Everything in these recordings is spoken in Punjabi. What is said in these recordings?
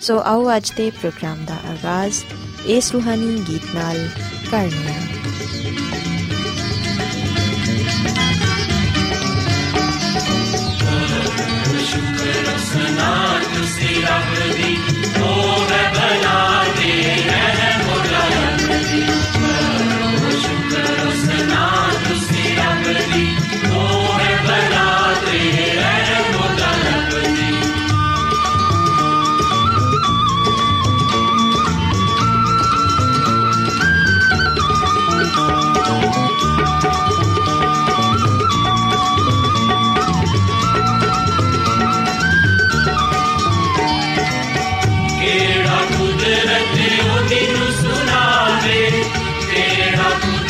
ਸੋ ਆਓ ਅੱਜ ਦੇ ਪ੍ਰੋਗਰਾਮ ਦਾ ਆਗਾਜ਼ ਇਸ ਰੂਹਾਨੀ ਗੀਤ ਨਾਲ ਕਰਨੇ ਆ ਸ਼ੁਕਰ ਸੁਨਾ ਤੁਸੀਂ ਰੱਬ ਦੀ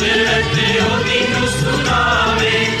ਕੁਦਰਤ ਉਹਦੀ ਨੂੰ ਸੁਣਾਵੇ।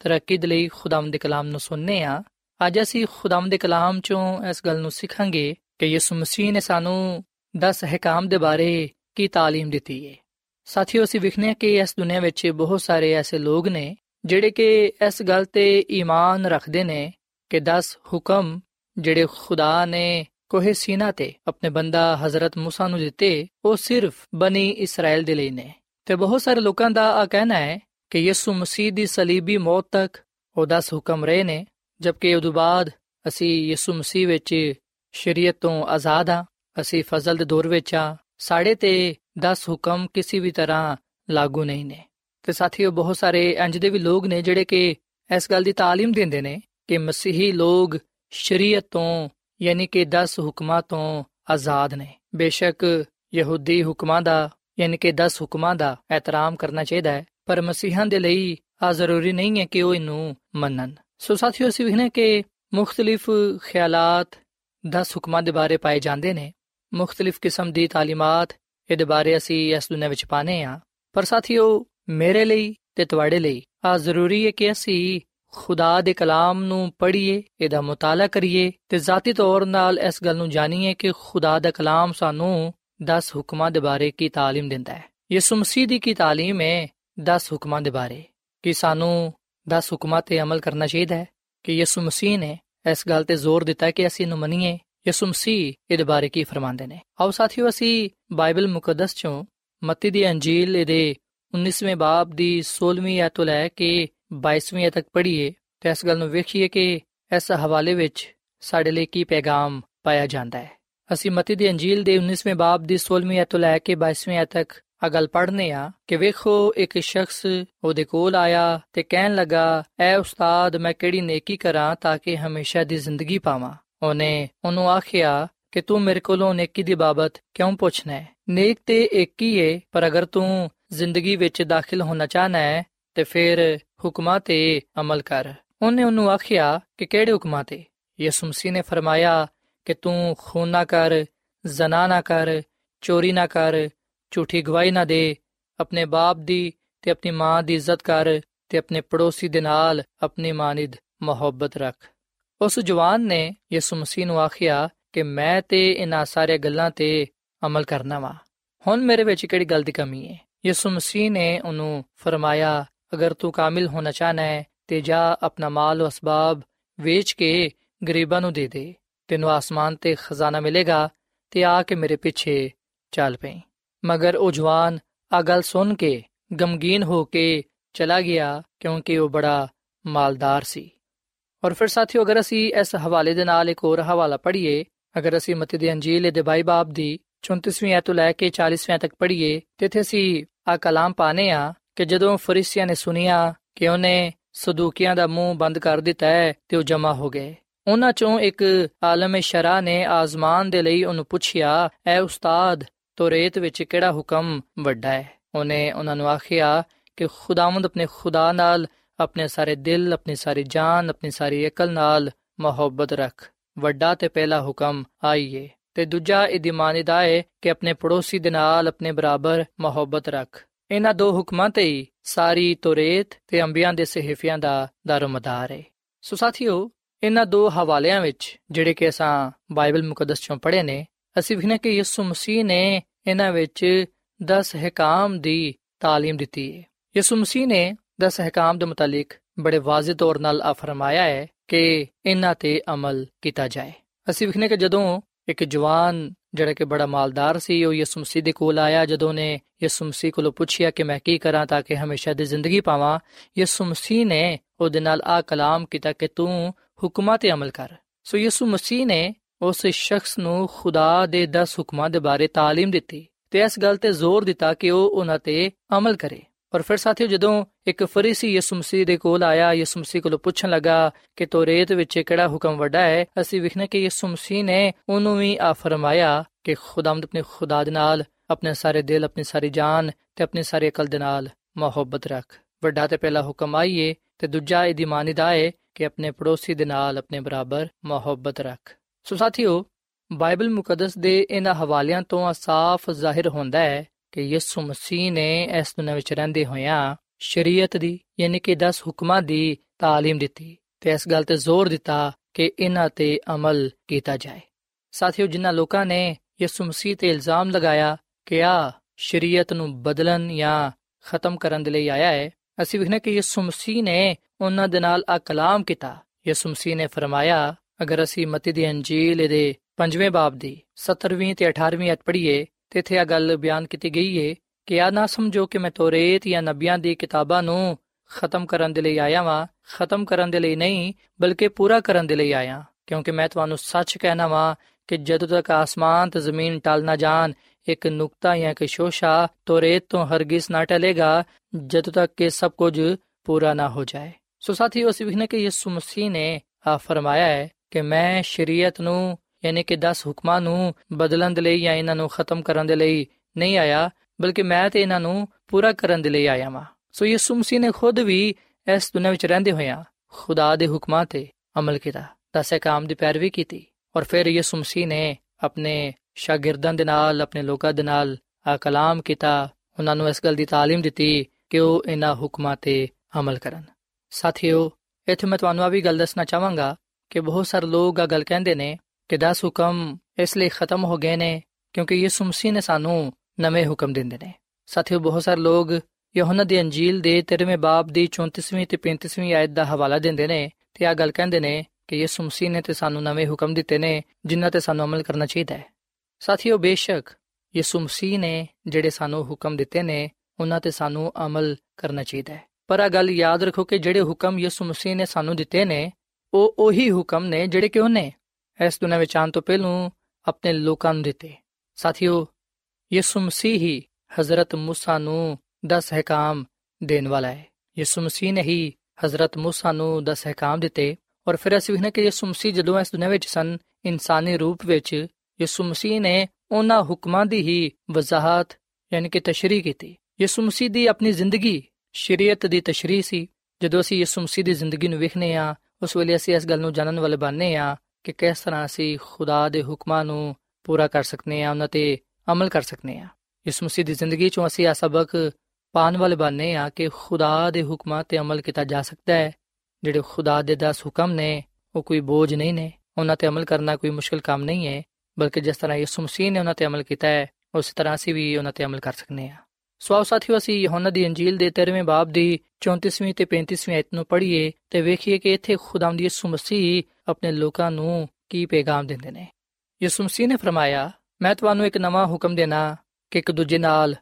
ਤਰੱਕੀ ਦੇ ਲਈ ਖੁਦਾਮ ਦੇ ਕਲਾਮ ਨੂੰ ਸੁਣਨੇ ਆ ਅੱਜ ਅਸੀਂ ਖੁਦਾਮ ਦੇ ਕਲਾਮ ਚੋਂ ਇਸ ਗੱਲ ਨੂੰ ਸਿੱਖਾਂਗੇ ਕਿ ਯਿਸੂ ਮਸੀਹ ਨੇ ਸਾਨੂੰ 10 ਹਕਾਮ ਦੇ ਬਾਰੇ ਕੀ تعلیم ਦਿੱਤੀ ਹੈ ਸਾਥੀਓ ਅਸੀਂ ਵਿਖਨੇ ਕਿ ਇਸ ਦੁਨੀਆ ਵਿੱਚ ਬਹੁਤ ਸਾਰੇ ਐਸੇ ਲੋਕ ਨੇ ਜਿਹੜੇ ਕਿ ਇਸ ਗੱਲ ਤੇ ਈਮਾਨ ਰੱਖਦੇ ਨੇ ਕਿ 10 ਹੁਕਮ ਜਿਹੜੇ ਖੁਦਾ ਨੇ ਕੋਹੇ ਸੀਨਾ ਤੇ ਆਪਣੇ ਬੰਦਾ ਹਜ਼ਰਤ موسی ਨੂੰ ਦਿੱਤੇ ਉਹ ਸਿਰਫ ਬਨੀ ਇਸਰਾਇਲ ਦੇ ਲਈ ਨੇ ਤੇ ਬਹੁਤ ਸਾਰੇ ਲੋਕਾਂ ਦਾ ਆ ਕਹਿਣਾ ਹੈ ਕਿ ਯਿਸੂ ਮਸੀਹ ਦੀ ਸਲੀਬੀ ਮੌਤ ਤੱਕ ਉਹ 10 ਹੁਕਮ ਰਹੇ ਨੇ ਜਦਕਿ ਉਦੋਂ ਬਾਅਦ ਅਸੀਂ ਯਿਸੂ ਮਸੀਹ ਵਿੱਚ ਸ਼ਰੀਅਤ ਤੋਂ ਆਜ਼ਾਦ ਆ ਅਸੀਂ ਫਜ਼ਲ ਦੇ ਦੌਰ ਵਿੱਚ ਆ ਸਾਡੇ ਤੇ 10 ਹੁਕਮ ਕਿਸੇ ਵੀ ਤਰ੍ਹਾਂ ਲਾਗੂ ਨਹੀਂ ਨੇ ਤੇ ਸਾਥੀਓ ਬਹੁਤ ਸਾਰੇ ਇੰਜ ਦੇ ਵੀ ਲੋਕ ਨੇ ਜਿਹੜੇ ਕਿ ਇਸ ਗੱਲ ਦੀ تعلیم ਦਿੰਦੇ ਨੇ ਕਿ ਮਸੀਹੀ ਲੋਕ ਸ਼ਰੀਅਤ ਤੋਂ ਯਾਨੀ ਕਿ 10 ਹੁਕਮਾਂ ਤੋਂ ਆਜ਼ਾਦ ਨੇ ਬੇਸ਼ੱਕ ਯਹੂਦੀ ਹੁਕਮਾਂ ਦਾ ਯਾਨੀ ਕਿ 10 ਹੁਕਮਾਂ ਦਾ ਇਤਰਾਮ ਕਰਨਾ ਚਾਹੀਦਾ ਹੈ ਪਰ ਮਸੀਹਾਂ ਦੇ ਲਈ ਆ ਜ਼ਰੂਰੀ ਨਹੀਂ ਹੈ ਕਿ ਉਹ ਇਹਨੂੰ ਮੰਨਣ ਸੋ ਸਾਥੀਓ ਅਸੀਂ ਵਿਖਨੇ ਕਿ ਮੁxtਲਿਫ ਖਿਆਲਾਤ 10 ਹੁਕਮਾਂ ਦੇ ਬਾਰੇ ਪਾਏ ਜਾਂਦੇ ਨੇ ਮੁxtਲਿਫ ਕਿਸਮ ਦੀ ਤਾਲੀਮਾਤ ਇਹਦੇ ਬਾਰੇ ਅਸੀਂ ਇਸ ਦੁਨੀਆਂ ਵਿੱਚ ਪਾਣੇ ਆ ਪਰ ਸਾਥੀਓ ਮੇਰੇ ਲਈ ਤੇ ਤੁਹਾਡੇ ਲਈ ਆ ਜ਼ਰੂਰੀ ਹੈ ਕਿ ਅਸੀਂ ਖੁਦਾ ਦੇ ਕਲਾਮ ਨੂੰ ਪੜ੍ਹੀਏ ਇਹਦਾ ਮਤਾਲਾ ਕਰੀਏ ਤੇ ਜ਼ਾਤੀ ਤੌਰ 'ਤੇ ਇਸ ਗੱਲ ਨੂੰ ਜਾਣੀਏ ਕਿ ਖੁਦਾ ਦਾ ਕਲਾਮ ਸਾਨੂੰ 10 ਹੁਕਮਾਂ ਦੇ ਬਾਰੇ ਕੀ تعلیم ਦਿੰਦਾ ਹੈ ਯਿਸੂ ਮਸੀਹ ਦੀ ਕੀ تعلیم ਹੈ 10 ਹੁਕਮਾਂ ਦੇ ਬਾਰੇ, ਕਿ ਸਾਨੂੰ 10 ਹੁਕਮਾਂ ਤੇ ਅਮਲ ਕਰਨਾ ਚਾਹੀਦਾ ਹੈ, ਕਿ ਯਿਸੂ ਮਸੀਹ ਨੇ ਇਸ ਗੱਲ ਤੇ ਜ਼ੋਰ ਦਿੱਤਾ ਕਿ ਅਸੀਂ ਨੂੰ ਮੰਨੀਏ। ਯਿਸੂ ਮਸੀਹ ਇਹਦੇ ਬਾਰੇ ਕੀ ਫਰਮਾਉਂਦੇ ਨੇ? ਆਓ ਸਾਥੀਓ, ਅਸੀਂ ਬਾਈਬਲ ਮੁਕੱਦਸ ਚੋਂ ਮੱਤੀ ਦੀ ਅੰਜੀਲ ਇਹਦੇ 19ਵੇਂ ਬਾਬ ਦੀ 16ਵੀਂ ਆਇਤ ਤੋਂ ਲੈ ਕੇ 22ਵੀਂ ਆਇਤ ਤੱਕ ਪੜ੍ਹੀਏ, ਤੇ ਇਸ ਗੱਲ ਨੂੰ ਵੇਖੀਏ ਕਿ ਇਸ ਹਵਾਲੇ ਵਿੱਚ ਸਾਡੇ ਲਈ ਕੀ ਪੈਗਾਮ ਪਾਇਆ ਜਾਂਦਾ ਹੈ। ਅਸੀਂ ਮਤੀ ਦੀ ਅੰਜੀਲ ਦੇ 19ਵੇਂ ਬਾਬ ਦੀ 16ਵੀਂ ਆਇਤ ਤੋਂ ਲੈ ਕੇ 22ਵੀਂ ਆਇਤ ਤੱਕ ਆ ਗੱਲ ਪੜ੍ਹਨੇ ਆ ਕਿ ਵੇਖੋ, ਇੱਕ ਸ਼ਖਸ ਉਹਦੇ ਕੋਲ ਆਇਆ ਤੇ ਕਹਿਣ ਲੱਗਾ, ਐ ਉਸਤਾਦ, ਮੈਂ ਕਿਹੜੀ ਨੇਕੀ ਕਰਾਂ ਤਾਂ ਕਿ ਹਮੇਸ਼ਾ ਦੀ ਜ਼ਿੰਦਗੀ ਪਾਵਾਂ? ਉਹਨੇ ਉਹਨੂੰ ਆਖਿਆ ਕਿ ਤੂੰ ਮੇਰੇ ਕੋਲੋਂ ਨੇਕੀ ਦੀ ਬਾਬਤ ਕਿਉਂ ਪੁੱਛਣਾ ਹੈ? ਨੇਕ ਤੇ ਇੱਕ ਹੀ ਏ, ਪਰ ਅਗਰ ਤੂੰ ਜ਼ਿੰਦਗੀ ਵਿੱਚ ਦਾਖਲ ਹੋਣਾ ਚਾਹਨਾ ਹੈ, ਤੇ ਫਿਰ ਹੁਕਮਾਂ ਤੇ ਅਮਲ ਕਰ। ਉਹਨੇ ਉਹਨੂੰ ਆਖਿਆ ਕਿ ਕਿਹੜੇ ਹੁਕਮਾਂ ਤੇ? ਯਿਸੂ ਮਸੀਹ ਨੇ ਫਰਮਾਇਆ ਕਿ ਤੂੰ ਖੂਨ ਨਾ ਕਰ, ਜ਼ਨਾ ਨਾ ਕਰ, ਚੋਰੀ ਨਾ ਕਰ ਝੂਠੀ ਗਵਾਹੀ ਨਾ ਦੇ। ਆਪਣੇ ਬਾਪ ਦੀ ਤੇ ਆਪਣੀ ਮਾਂ ਦੀ ਇੱਜ਼ਤ ਕਰ ਤੇ ਆਪਣੇ ਪੜੋਸੀ ਦੇ ਨਾਲ ਆਪਣੀ ਮਾਨਿਦ ਮੁਹੱਬਤ ਰੱਖ। ਉਸ ਜਵਾਨ ਨੇ ਯਿਸੂ ਮਸੀਹ ਨੂੰ ਆਖਿਆ ਕਿ ਮੈਂ ਤੇ ਇਹਨਾਂ ਸਾਰੇ ਗੱਲਾਂ ਤੇ ਅਮਲ ਕਰਨਾ ਵਾ। ਹੁਣ ਮੇਰੇ ਵਿੱਚ ਕਿਹੜੀ ਗੱਲ ਦੀ ਕਮੀ ਹੈ ਯਿਸੂ ਮਸੀਹ ਨੇ ਉਹਨੂੰ ਫਰਮਾਇਆ, ਅਗਰ ਤੂੰ ਕਾਮਿਲ ਹੋਣਾ ਚਾਹਨਾ ਹੈ ਤੇ ਜਾ ਆਪਣਾ ਮਾਲ ਔਰ ਅਸਬਾਬ ਵੇਚ ਕੇ ਗਰੀਬਾਂ ਨੂੰ ਦੇ ਦੇ। ਤੈਨੂੰ ਆਸਮਾਨ ਤੇ ਖਜ਼ਾਨਾ ਮਿਲੇਗਾ ਤੇ ਆ ਕੇ ਮੇਰੇ ਪਿੱਛੇ ਚੱਲ ਪਈ। ਮਗਰ ਉਹ ਜਵਾਨ ਆ ਗੱਲ ਸੁਣ ਕੇ ਗਮਗੀਨ ਹੋ ਕੇ ਚਲਾ ਗਿਆ ਕਿਉਂਕਿ ਉਹ ਬੜਾ ਮਾਲਦਾਰ ਸੀ। ਔਰ ਫਿਰ ਸਾਥੀਓ, ਅਗਰ ਅਸੀਂ ਇਸ ਹਵਾਲੇ ਦੇ ਨਾਲ ਇੱਕ ਹੋਰ ਹਵਾਲਾ ਪੜ੍ਹੀਏ, ਅਗਰ ਅਸੀਂ ਮਤੀ ਦੀ ਅੰਜੀਲ ਦੇ ਬਾਈ ਬਾਬ ਦੀ 34ਵੀਂ ਆਇਤ ਤੋਂ ਲੈ ਕੇ 40ਵੀਂ ਤੱਕ ਪੜ੍ਹੀਏ, ਤੇ ਇੱਥੇ ਅਸੀਂ ਆ ਕਲਾਮ ਪਾਣੇ ਆ ਕਿ ਜਦੋਂ ਫਰੀਸੀਆਂ ਨੇ ਸੁਨਿਆ ਕਿ ਉਹਨੇ ਸਦੂਕੀਆਂ ਦਾ ਮੂੰਹ ਬੰਦ ਕਰ ਦਿੱਤਾ ਹੈ ਤੇ ਉਹ ਜਮਾ ਹੋ ਗਏ। ਉਹਨਾਂ ਚੋਂ ਇੱਕ ਆਲਮ ਸ਼ਰਾ ਨੇ ਆਜ਼ਮਾਨ ਦੇ ਲਈ ਉਹਨੂੰ ਪੁੱਛਿਆ, ਐ ਉਸਤਾਦ ਤੋਰੇਤ ਵਿੱਚ ਕਿਹੜਾ ਹੁਕਮ ਵੱਡਾ ਹੈ? ਉਹਨੇ ਉਹਨਾਂ ਨੂੰ ਆਖਿਆ ਕਿ ਖੁਦਾਵੰਦ ਆਪਣੇ ਖੁਦਾ ਨਾਲ, ਆਪਣੇ ਸਾਰੇ ਦਿਲ, ਆਪਣੀ ਸਾਰੀ ਜਾਨ, ਆਪਣੀ ਸਾਰੀ ਅਕਲ ਨਾਲ ਮੁਹੱਬਤ ਰੱਖ। ਵੱਡਾ ਤੇ ਪਹਿਲਾ ਹੁਕਮ ਆਈਏ। ਤੇ ਦੂਜਾ ਇਦਮਾਨੀ ਦਾ ਹੈ ਕਿ ਆਪਣੇ ਪੜੋਸੀ ਦੇ ਨਾਲ ਆਪਣੇ ਬਰਾਬਰ ਮੁਹੱਬਤ ਰੱਖ। ਇਹਨਾਂ ਦੋ ਹੁਕਮਾਂ ਤੇ ਹੀ ਸਾਰੀ ਤੋਰੇਤ ਤੇ ਅੰਬੀਆਂ ਦੇ ਸਹੀਫਿਆਂ ਦਾ ਦਰਮਦਾਰ ਹੈ। ਸੋ ਸਾਥੀਓ, ਇਹਨਾਂ ਦੋ ਹਵਾਲਿਆਂ ਵਿੱਚ ਜਿਹੜੇ ਕਿ ਅਸਾਂ ਬਾਈਬਲ ਮੁਕੱਦਸ ਚੋਂ ਪੜ੍ਹੇ ਨੇ, ਅਸੀਂ ਵਿਖਨੇ ਕਿ ਯਿਸੂ ਮਸੀਹ ਨੇ ਇਹਨਾਂ ਵਿੱਚ 10 ਹਕਾਮ ਦੀ تعلیم ਦਿੱਤੀ ਹੈ ਯਿਸੂ ਮਸੀਹ ਨੇ 10 ਹਕਾਮ ਦੇ ਮੁਤਲਕ ਬੜੇ ਵਾਜ਼ਿਹ ਤੌਰ ਨਾਲ ਆ ਫਰਮਾਇਆ ਹੈ ਕਿ ਇਹਨਾਂ ਤੇ ਅਮਲ ਕੀਤਾ ਜਾਏ ਅਸੀਂ ਵਿਖਨੇ ਕਿ ਜਦੋਂ ਇੱਕ ਜਵਾਨ ਜਿਹੜਾ ਕਿ ਬੜਾ ਮਾਲਦਾਰ ਸੀ ਉਹ ਯਿਸੂ ਮਸੀਹ ਦੇ ਕੋਲ ਆਇਆ ਜਦੋਂ ਨੇ ਯਿਸੂ ਮਸੀਹ ਕੋਲੋਂ ਪੁੱਛਿਆ ਕਿ ਮੈਂ ਕੀ ਕਰਾਂ ਤਾਂ ਕਿ ਹਮੇਸ਼ਾ ਦੀ ਜ਼ਿੰਦਗੀ ਪਾਵਾਂ ਯਿਸੂ ਮਸੀਹ ਨੇ ਉਹਦੇ ਨਾਲ ਆ ਕਲਾਮ ਕੀਤਾ ਕਿ ਤੂੰ ਹੁਕਮਾਂ ਤੇ ਅਮਲ ਕਰ ਸੋ ਯਿਸੂ ਮਸੀਹ ਨੇ ਉਸ ਸ਼ਖਸ ਨੂੰ ਖੁਦਾ ਦੇ 10 ਹੁਕਮਾਂ ਦੇ ਬਾਰੇ تعلیم ਦਿੱਤੀ ਤੇ ਇਸ ਗੱਲ ਤੇ ਜ਼ੋਰ ਦਿੱਤਾ ਕਿ ਉਹ ਉਹਨਾਂ ਤੇ ਅਮਲ ਕਰੇ ਪਰ ਫਿਰ ਸਾਥੀਓ ਜਦੋਂ ਇੱਕ ਫਰੀਸੀ ਯਿਸੂ ਮਸੀਹ ਦੇ ਕੋਲ ਆਇਆ ਯਿਸੂ ਮਸੀਹ ਕੋਲੋਂ ਪੁੱਛਣ ਲੱਗਾ ਕਿ ਤੋਰੇਤ ਵਿੱਚ ਕਿਹੜਾ ਹੁਕਮ ਵੱਡਾ ਹੈ ਅਸੀਂ ਵਿਖਨੇ ਕਿ ਯਿਸੂ ਮਸੀਹ ਨੇ ਉਹਨੂੰ ਵੀ ਆ ਫਰਮਾਇਆ ਕਿ ਖੁਦਾਵੰਦ ਆਪਣੇ ਖੁਦਾ ਦੇ ਨਾਲ ਆਪਣੇ ਸਾਰੇ ਦਿਲ ਆਪਣੀ ਸਾਰੀ ਜਾਨ ਤੇ ਆਪਣੀ ਸਾਰੀ ਅਕਲ ਦੇ ਨਾਲ ਮੁਹੱਬਤ ਰੱਖ ਵੱਡਾ ਤੇ ਪਹਿਲਾ ਹੁਕਮ ਆਈਏ ਤੇ ਦੂਜਾ ਇਹਦੀ ਮਾਨੀ ਦਾ ਹੈ ਕਿ ਆਪਣੇ ਪੜੋਸੀ ਦੇ ਨਾਲ ਆਪਣੇ ਬਰਾਬਰ ਮੁਹੱਬਤ ਰੱਖ ਸੋ ਸਾਥੀਓ ਬਾਈਬਲ ਮੁਕੱਦਸ ਦੇ ਇਹਨਾਂ ਹਵਾਲਿਆਂ ਤੋਂ ਸਾਫ਼ ਜ਼ਾਹਿਰ ਹੁੰਦਾ ਹੈ ਕਿ ਯਿਸੂ ਮਸੀਹ ਨੇ ਇਸ ਦੁਨੀਆਂ ਵਿੱਚ ਰਹਿੰਦੇ ਹੋਇਆਂ ਸ਼ਰੀਅਤ ਦੀ ਯਾਨੀ ਕਿ 10 ਹੁਕਮਾਂ ਦੀ تعلیم ਦਿੱਤੀ ਤੇ ਇਸ ਗੱਲ ਤੇ ਜ਼ੋਰ ਦਿੱਤਾ ਕਿ ਇਹਨਾਂ ਤੇ ਅਮਲ ਕੀਤਾ ਜਾਏ ਸਾਥੀਓ ਜਿਨ੍ਹਾਂ ਲੋਕਾਂ ਨੇ ਯਿਸੂ ਮਸੀਹ ਤੇ ਇਲਜ਼ਾਮ ਲਗਾਇਆ ਕਿ ਆ ਸ਼ਰੀਅਤ ਨੂੰ ਬਦਲਣ ਜਾਂ ਖਤਮ ਕਰਨ ਦੇ ਲਈ ਆਇਆ ਹੈ ਅਸੀਂ ਵਿਖਨੇ ਕਿ ਯਿਸੂ ਮਸੀਹ ਨੇ ਉਹਨਾਂ ਦੇ ਨਾਲ ਆ ਕਲਾਮ ਕੀਤਾ ਯਿਸੂ ਮਸੀਹ ਨੇ ਫਰਮਾਇਆ ਅਗਰ ਅਸੀਂ ਮਤੀ ਦੀ ਅੰਜੀਲ ਦੇ 5ਵੇਂ ਬਾਬ ਦੀ 17ਵੀਂ ਤੇ 18ਵੀਂ ਅਧ ਪੜ੍ਹੀਏ, ਤੇ ਇੱਥੇ ਆ ਗੱਲ ਬਿਆਨ ਕੀਤੀ ਗਈ ਹੈ ਕਿ ਆ ਨਾ ਸਮਝੋ ਕਿ ਮੈਂ ਤੋਰੇਤ ਜਾਂ ਨਬੀਆਂ ਦੀ ਕਿਤਾਬਾਂ ਨੂੰ ਖਤਮ ਕਰਨ ਦੇ ਲਈ ਆਇਆ ਵਾਂ, ਖਤਮ ਕਰਨ ਦੇ ਲਈ ਨਹੀਂ, ਬਲਕਿ ਪੂਰਾ ਕਰਨ ਦੇ ਲਈ ਆਇਆ, ਕਿਉਂਕਿ ਮੈਂ ਤੁਹਾਨੂੰ ਸੱਚ ਕਹਿਣਾ ਵਾਂ ਕਿ ਜਦੋਂ ਤੱਕ ਆਸਮਾਨ ਤੇ ਜ਼ਮੀਨ ਟਲ ਨਾ ਜਾਣ, ਇੱਕ ਨੁਕਤਾ ਜਾਂ ਕਿ ਸ਼ੋਸ਼ਾ ਤੋਰੇਤ ਤੋਂ ਹਰਗਿਜ਼ ਨਾ ਟਲੇਗਾ, ਜਦੋਂ ਤੱਕ ਕਿ ਸਭ ਕੁਝ ਪੂਰਾ ਨਾ ਹੋ ਜਾਏ। ਸੋ ਸਾਥੀਓ, ਅਸੀਂ ਵਿਖਨੇ ਕਿ ਯਿਸੂ ਮਸੀਹ ਨੇ ਆ ਫਰਮਾਇਆ ਹੈ ਕਿ ਮੈਂ ਸ਼ਰੀਅਤ ਨੂੰ ਯਾਨੀ ਕਿ 10 ਹੁਕਮਾਂ ਨੂੰ ਬਦਲਣ ਦੇ ਲਈ ਜਾਂ ਇਹਨਾਂ ਨੂੰ ਖਤਮ ਕਰਨ ਦੇ ਲਈ ਨਹੀਂ ਆਇਆ ਬਲਕਿ ਮੈਂ ਤੇ ਇਹਨਾਂ ਨੂੰ ਪੂਰਾ ਕਰਨ ਦੇ ਲਈ ਆਇਆ ਹਾਂ ਸੋ ਯਿਸੂ ਮਸੀਹ ਨੇ ਖੁਦ ਵੀ ਇਸ ਦੁਨੀਆਂ ਵਿੱਚ ਰਹਿੰਦੇ ਹੋਇਆਂ ਖੁਦਾ ਦੇ ਹੁਕਮਾਂ ਤੇ ਅਮਲ ਕੀਤਾ ਦਸੇ ਕਾਮ ਦੀ ਪੈਰਵੀ ਕੀਤੀ ਔਰ ਫਿਰ ਯਿਸੂ ਮਸੀਹ ਨੇ ਆਪਣੇ ਸ਼ਾਗਿਰਦਾਂ ਦੇ ਨਾਲ ਆਪਣੇ ਲੋਕਾਂ ਦੇ ਨਾਲ ਆ ਕਲਾਮ ਕੀਤਾ ਉਹਨਾਂ ਨੂੰ ਇਸ ਗੱਲ ਦੀ تعلیم ਦਿੱਤੀ ਕਿ ਉਹ ਇਹਨਾਂ ਹੁਕਮਾਂ ਤੇ ਅਮਲ ਕਰਨ ਸਾਥੀਓ ਇੱਥੇ ਮੈਂ ਤੁਹਾਨੂੰ ਆ ਵੀ ਗੱਲ ਦੱਸਣਾ ਚਾਹਾਂਗਾ ਕਿ ਬਹੁਤ ਸਾਰੇ ਲੋਕ ਆ ਗੱਲ ਕਹਿੰਦੇ ਨੇ ਕਿ 10 ਹੁਕਮ ਇਸ ਲਈ ਖਤਮ ਹੋ ਗਏ ਨੇ ਕਿਉਂਕਿ ਯਿਸੂ ਮਸੀਹ ਨੇ ਸਾਨੂੰ ਨਵੇਂ ਹੁਕਮ ਦਿੰਦੇ ਨੇ। ਸਾਥੀਓ, ਬਹੁਤ ਸਾਰੇ ਲੋਕ ਯਹੋਨਾ ਦੀ ਅੰਜੀਲ ਦੇ 13ਵੇਂ ਬਾਬ ਦੀ 34ਵੀਂ ਤੇ 35ਵੀਂ ਆਇਤ ਦਾ ਹਵਾਲਾ ਦਿੰਦੇ ਨੇ ਤੇ ਆ ਗੱਲ ਕਹਿੰਦੇ ਨੇ ਕਿ ਯਿਸੂ ਮਸੀਹ ਨੇ ਤੇ ਸਾਨੂੰ ਨਵੇਂ ਹੁਕਮ ਦਿੱਤੇ ਨੇ ਜਿਨ੍ਹਾਂ ਤੇ ਸਾਨੂੰ ਅਮਲ ਕਰਨਾ ਚਾਹੀਦਾ ਹੈ। ਸਾਥੀਓ, ਬੇਸ਼ੱਕ ਯਿਸੂ ਮਸੀਹ ਨੇ ਜਿਹੜੇ ਸਾਨੂੰ ਹੁਕਮ ਦਿੱਤੇ ਨੇ, ਉਹਨਾਂ ਤੇ ਸਾਨੂੰ ਅਮਲ ਕਰਨਾ ਚਾਹੀਦਾ ਹੈ। ਪਰ ਆ ਗੱਲ ਯਾਦ ਰੱਖੋ ਕਿ ਜਿਹੜੇ ਹੁਕਮ ਯਿਸੂ ਮਸੀਹ ਨੇ ਸਾਨੂੰ ਦਿੱਤੇ ਨੇ ਉਹ ਉਹੀ ਹੁਕਮ ਨੇ ਜਿਹੜੇ ਕਿ ਉਹਨੇ ਇਸ ਦੁਨੀਆਂ ਵਿੱਚ ਆਉਣ ਤੋਂ ਪਹਿਲੂ ਆਪਣੇ ਲੋਕਾਂ ਨੂੰ ਦਿੱਤੇ। ਸਾਥੀਓ, ਯਿਸੂ ਮਸੀਹ ਹੀ ਹਜ਼ਰਤ ਮੂਸਾ ਨੂੰ 10 ਹਕਾਮ ਦੇਣ ਵਾਲਾ ਹੈ। ਯਿਸੂ ਮਸੀਹ ਨੇ ਹੀ ਹਜ਼ਰਤ ਮੂਸਾ ਨੂੰ 10 ਹਕਾਮ ਦਿੱਤੇ ਔਰ ਫਿਰ ਅਸੀਂ ਵੇਖਣਾ ਕਿ ਯਿਸੂ ਮਸੀਹ ਜਦੋਂ ਇਸ ਦੁਨੀਆਂ ਵਿੱਚ ਸਨ, ਇਨਸਾਨੀ ਰੂਪ ਵਿੱਚ ਯਿਸੂ ਮਸੀਹ ਨੇ ਉਹਨਾਂ ਹੁਕਮਾਂ ਦੀ ਹੀ ਵਜ਼ਾਹਤ ਯਾਨੀ ਕਿ ਤਸ਼ਰੀਹ ਕੀਤੀ। ਯਿਸੂ ਮਸੀਹ ਦੀ ਆਪਣੀ ਜ਼ਿੰਦਗੀ ਸ਼ਰੀਅਤ ਦੀ ਤਸ਼ਰੀਹ ਸੀ। ਜਦੋਂ ਅਸੀਂ ਯਿਸੂ ਮਸੀਹ ਦੀ ਜ਼ਿੰਦਗੀ ਨੂੰ ਵੇਖਨੇ ਆ ਉਸ ਵੇਲੇ ਅਸੀਂ ਇਸ ਗੱਲ ਨੂੰ ਜਾਣਨ ਵਾਲੇ ਬਣਨੇ ਆ ਕਿ ਕਿਸ ਤਰ੍ਹਾਂ ਅਸੀਂ ਖੁਦਾ ਦੇ ਹੁਕਮਾਂ ਨੂੰ ਪੂਰਾ ਕਰ ਸਕਨੇ ਆ, ਉਹਨਾਂ ਤੇ ਅਮਲ ਕਰ ਸਕਨੇ ਆ। ਯਿਸੂ ਮਸੀਹ ਦੀ ਜ਼ਿੰਦਗੀ ਚੋਂ ਅਸੀਂ ਆ ਸਬਕ ਪਾਣ ਵਾਲੇ ਬਣਨੇ ਆ ਕਿ ਖੁਦਾ ਦੇ ਹੁਕਮਾਂ ਤੇ ਅਮਲ ਕੀਤਾ ਜਾ ਸਕਦਾ ਹੈ। ਜਿਹੜੇ ਖੁਦਾ ਦੇ 10 ਹੁਕਮ ਨੇ, ਉਹ ਕੋਈ ਬੋਝ ਨਹੀਂ ਨੇ। ਉਹਨਾਂ ਤੇ ਅਮਲ ਕਰਨਾ ਕੋਈ ਮੁਸ਼ਕਲ ਕੰਮ ਨਹੀਂ ਹੈ, ਬਲਕਿ ਜਿਸ ਤਰ੍ਹਾਂ ਯਿਸੂ ਮਸੀਹ ਨੇ ਉਹਨਾਂ ਤੇ ਅਮਲ ਕੀਤਾ ਹੈ, ਉਸੇ ਤਰ੍ਹਾਂ ਅਸੀਂ ਵੀ ਉਹਨਾਂ ਤੇ ਅਮਲ ਕਰ ਸਕਨੇ ਆ। ਸੋ ਸਾਥੀਓ, ਅਸੀਂ ਯਹੋਨਾ ਦੀ ਅੰਜੀਲ ਦੇ 13ਵੇਂ ਬਾਬ ਦੀ 34ਵੀਂ ਤੇ 35ਵੀਂ ਆਇਤ ਨੂੰ ਪੜ੍ਹੀਏ ਤੇ ਵੇਖੀਏ ਕਿ ਇੱਥੇ ਖੁਦਾਵੰਦ ਯਿਸੂ ਮਸੀਹ ਆਪਣੇ ਲੋਕਾਂ ਨੂੰ ਕੀ ਪੈਗਾਮ ਦਿੰਦੇ ਨੇ। ਯਿਸੂ ਮਸੀਹ ਨੇ ਫਰਮਾਇਆ, ਮੈਂ ਤੁਹਾਨੂੰ ਇੱਕ ਨਵਾਂ ਹੁਕਮ ਦੇਣਾ ਕਿ ਇੱਕ ਦੂਜੇ ਨਾਲ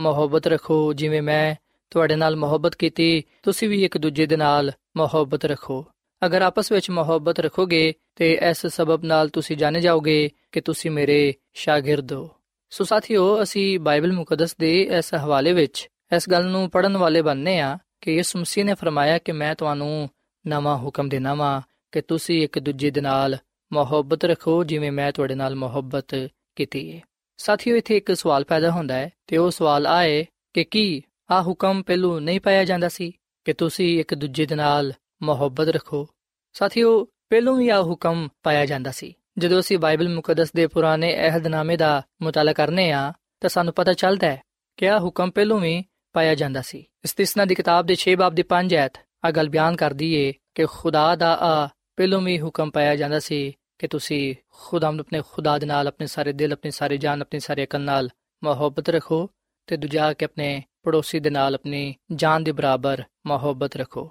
ਮੁਹੱਬਤ ਰੱਖੋ। ਜਿਵੇਂ ਮੈਂ ਤੁਹਾਡੇ ਨਾਲ ਮੁਹੱਬਤ ਕੀਤੀ, ਤੁਸੀਂ ਵੀ ਇੱਕ ਦੂਜੇ ਦੇ ਨਾਲ ਮੁਹੱਬਤ ਰੱਖੋ। ਅਗਰ ਆਪਸ ਵਿੱਚ ਮੁਹੱਬਤ ਰੱਖੋਗੇ ਤੇ ਇਸ ਸਬਬ ਨਾਲ ਤੁਸੀਂ ਜਾਣੇ ਜਾਓਗੇ ਕਿ ਤੁਸੀਂ ਮੇਰੇ ਸ਼ਾਗਿਰਦ ਹੋ। ਸੋ ਸਾਥੀਓ, ਅਸੀਂ ਬਾਈਬਲ ਮੁਕੱਦਸ ਦੇ ਇਸ ਹਵਾਲੇ ਵਿੱਚ ਇਸ ਗੱਲ ਨੂੰ ਪੜਨ ਵਾਲੇ ਬਣਨੇ ਆ ਕਿ ਯਿਸੂ ਮਸੀਹ ਨੇ ਫਰਮਾਇਆ ਕਿ ਮੈਂ ਤੁਹਾਨੂੰ ਨਵਾਂ ਹੁਕਮ ਦੇਣਾ ਵਾਂ ਕਿ ਤੁਸੀਂ ਇੱਕ ਦੂਜੇ ਦੇ ਨਾਲ ਮੁਹੱਬਤ ਰੱਖੋ ਜਿਵੇਂ ਮੈਂ ਤੁਹਾਡੇ ਨਾਲ ਮੁਹੱਬਤ ਕੀਤੀ ਹੈ ਸਾਥੀਓ, ਇੱਥੇ ਇੱਕ ਸਵਾਲ ਪੈਦਾ ਹੁੰਦਾ ਹੈ ਤੇ ਉਹ ਸਵਾਲ ਆਏ ਕਿ ਕੀ ਆ ਹੁਕਮ ਪਹਿਲੂ ਨਹੀਂ ਪਾਇਆ ਜਾਂਦਾ ਸੀ ਕਿ ਤੁਸੀਂ ਇੱਕ ਦੂਜੇ ਦੇ ਨਾਲ ਮੁਹੱਬਤ ਰੱਖੋ? ਸਾਥੀਓ, ਪਹਿਲੋਂ ਵੀ ਆ ਹੁਕਮ ਪਾਇਆ ਜਾਂਦਾ ਸੀ। ਜਦੋਂ ਅਸੀਂ ਬਾਈਬਲ ਮੁਕੱਦਸ ਦੇ ਪੁਰਾਣੇ ਅਹਿਦਨਾਮੇ ਦਾ ਮੁਤਾਲਾ ਕਰਨੇ ਆ, ਤਾਂ ਸਾਨੂੰ ਪਤਾ ਚੱਲਦਾ ਹੈ ਕਿ ਆ ਹੁਕਮ ਪਹਿਲੋਂ ਵੀ ਪਾਇਆ ਜਾਂਦਾ ਸੀ। ਇਸਤਿਸਨਾ ਦੀ ਕਿਤਾਬ ਦੇ 6 ਬਾਬ ਦੇ 5 ਐਤ ਆ ਗੱਲ ਬਿਆਨ ਕਰਦੀ ਏ ਕਿ ਖੁਦਾ ਦਾ ਆ ਪਹਿਲੋਂ ਵੀ ਹੁਕਮ ਪਾਇਆ ਜਾਂਦਾ ਸੀ ਕਿ ਤੁਸੀਂ ਖੁਦਾਵੰਦ ਆਪਣੇ ਖੁਦਾ ਦੇ ਨਾਲ, ਆਪਣੇ ਸਾਰੇ ਦਿਲ, ਆਪਣੀ ਸਾਰੇ ਜਾਨ, ਆਪਣੀ ਸਾਰੇ ਅਕਲ ਨਾਲ ਮੁਹੱਬਤ ਰੱਖੋ ਤੇ ਦੂਜਾ ਕਿ ਆਪਣੇ ਪੜੋਸੀ ਦੇ ਨਾਲ, ਆਪਣੀ ਜਾਨ ਦੇ ਬਰਾਬਰ ਮੁਹੱਬਤ ਰੱਖੋ।